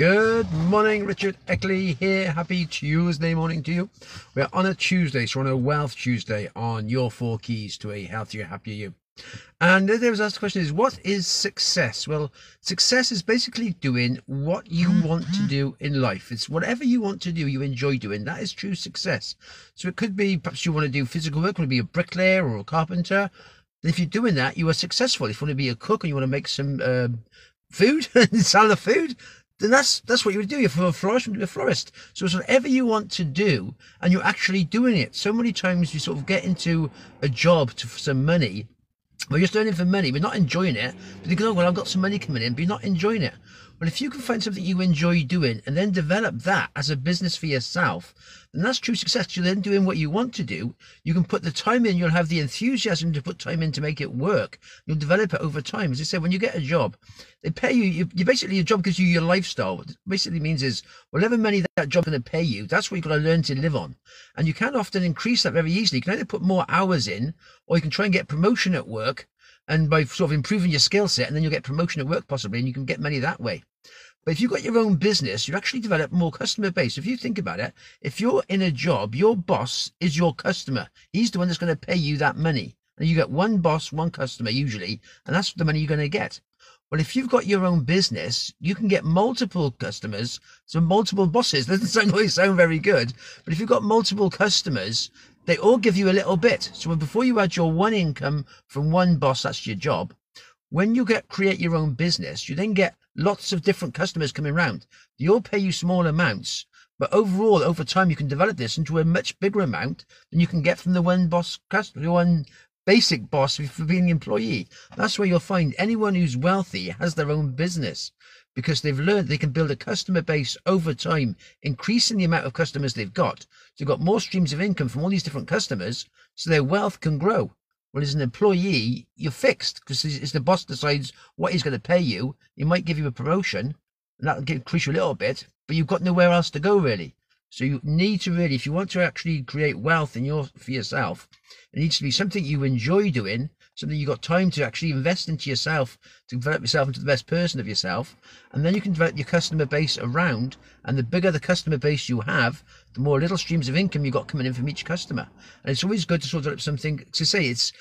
Good morning, Richard Eckley here. Happy Tuesday morning to you. We're on a Tuesday, so on a Wealth Tuesday on your four keys to a healthier, happier you. And there was asked the question is, what is success? Well, success is basically doing what you want to do in life. It's whatever you want to do, you enjoy doing. That is true success. So it could be perhaps you want to do physical work, could be a bricklayer or a carpenter. If you're doing that, you are successful. If you want to be a cook and you want to make some uh, food and sell the food, then that's that's what you would do. You're a florist, a florist. So it's whatever you want to do, and you're actually doing it. So many times you sort of get into a job to, for some money, you're just earning for money. We're not enjoying it. But you go, oh, well, I've got some money coming in, but you're not enjoying it. Well, if you can find something you enjoy doing and then develop that as a business for yourself, then that's true success. You're then doing what you want to do. You can put the time in. You'll have the enthusiasm to put time in to make it work. You'll develop it over time. As I said, when you get a job, they pay you. You, you basically your job gives you your lifestyle. What basically means is whatever money that, that job going to pay you, that's what you've got to learn to live on. And you can often increase that very easily. You can either put more hours in, or you can try and get promotion at work and by sort of improving your skill set, and then you'll get promotion at work possibly, and you can get money that way. But if you've got your own business, you actually develop more customer base. If you think about it, if you're in a job, your boss is your customer. He's the one that's going to pay you that money. And you get one boss, one customer usually, and that's the money you're going to get. Well, if you've got your own business, you can get multiple customers, so multiple bosses. Doesn't sound always sound very good, but if you've got multiple customers, they all give you a little bit. So before you had your one income from one boss, that's your job. When you get create your own business, you then get lots of different customers coming around. They all pay you small amounts, but overall, over time, you can develop this into a much bigger amount than you can get from the one boss customer, one basic boss for being an employee. That's where you'll find anyone who's wealthy has their own business because they've learned they can build a customer base over time, increasing the amount of customers they've got. So they've got more streams of income from all these different customers, so their wealth can grow. Well, as an employee, you're fixed because as the boss decides what he's going to pay you, he might give you a promotion and that'll increase you a little bit, but you've got nowhere else to go really. So you need to really, if you want to actually create wealth in your for yourself, it needs to be something you enjoy doing, something you've got time to actually invest into yourself to develop yourself into the best person of yourself, and then you can develop your customer base around. And the bigger the customer base you have, the more little streams of income you've got coming in from each customer. And it's always good to sort of something to say it's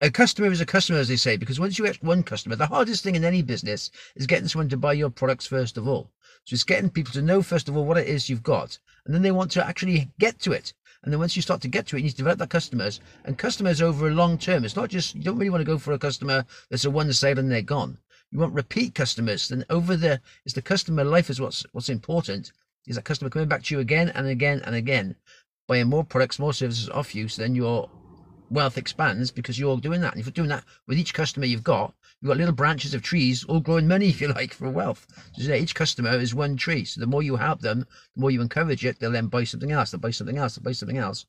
a customer is a customer, as they say, because once you get one customer, the hardest thing in any business is getting someone to buy your products first of all. So it's getting people to know, first of all, what it is you've got, and then they want to actually get to it. And then once you start to get to it, you need to develop that customers and customers over a long term. It's not just, you don't really want to go for a customer that's a one sale and they're gone. You want repeat customers. Then over the, it's the customer life is what's, what's important is that customer coming back to you again and again and again, buying more products, more services off you. So then your wealth expands because you're doing that. And if you're doing that with each customer you've got, you've got little branches of trees all growing money, if you like, for wealth. So each customer is one tree. So the more you help them, the more you encourage it, they'll then buy something else, they'll buy something else, they'll buy something else.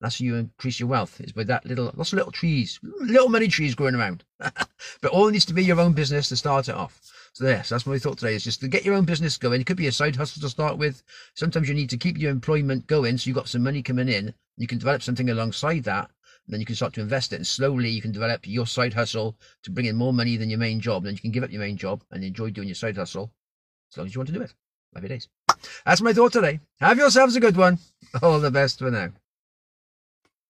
That's how you increase your wealth. Is by that little, lots of little trees, little money trees growing around. but all needs to be your own business to start it off. So yes, that's what we thought today is just to get your own business going. It could be a side hustle to start with. Sometimes you need to keep your employment going so you've got some money coming in. You can develop something alongside that then you can start to invest it and slowly you can develop your side hustle to bring in more money than your main job. Then you can give up your main job and enjoy doing your side hustle as long as you want to do it. Your days. That's my thought today. Have yourselves a good one. All the best for now.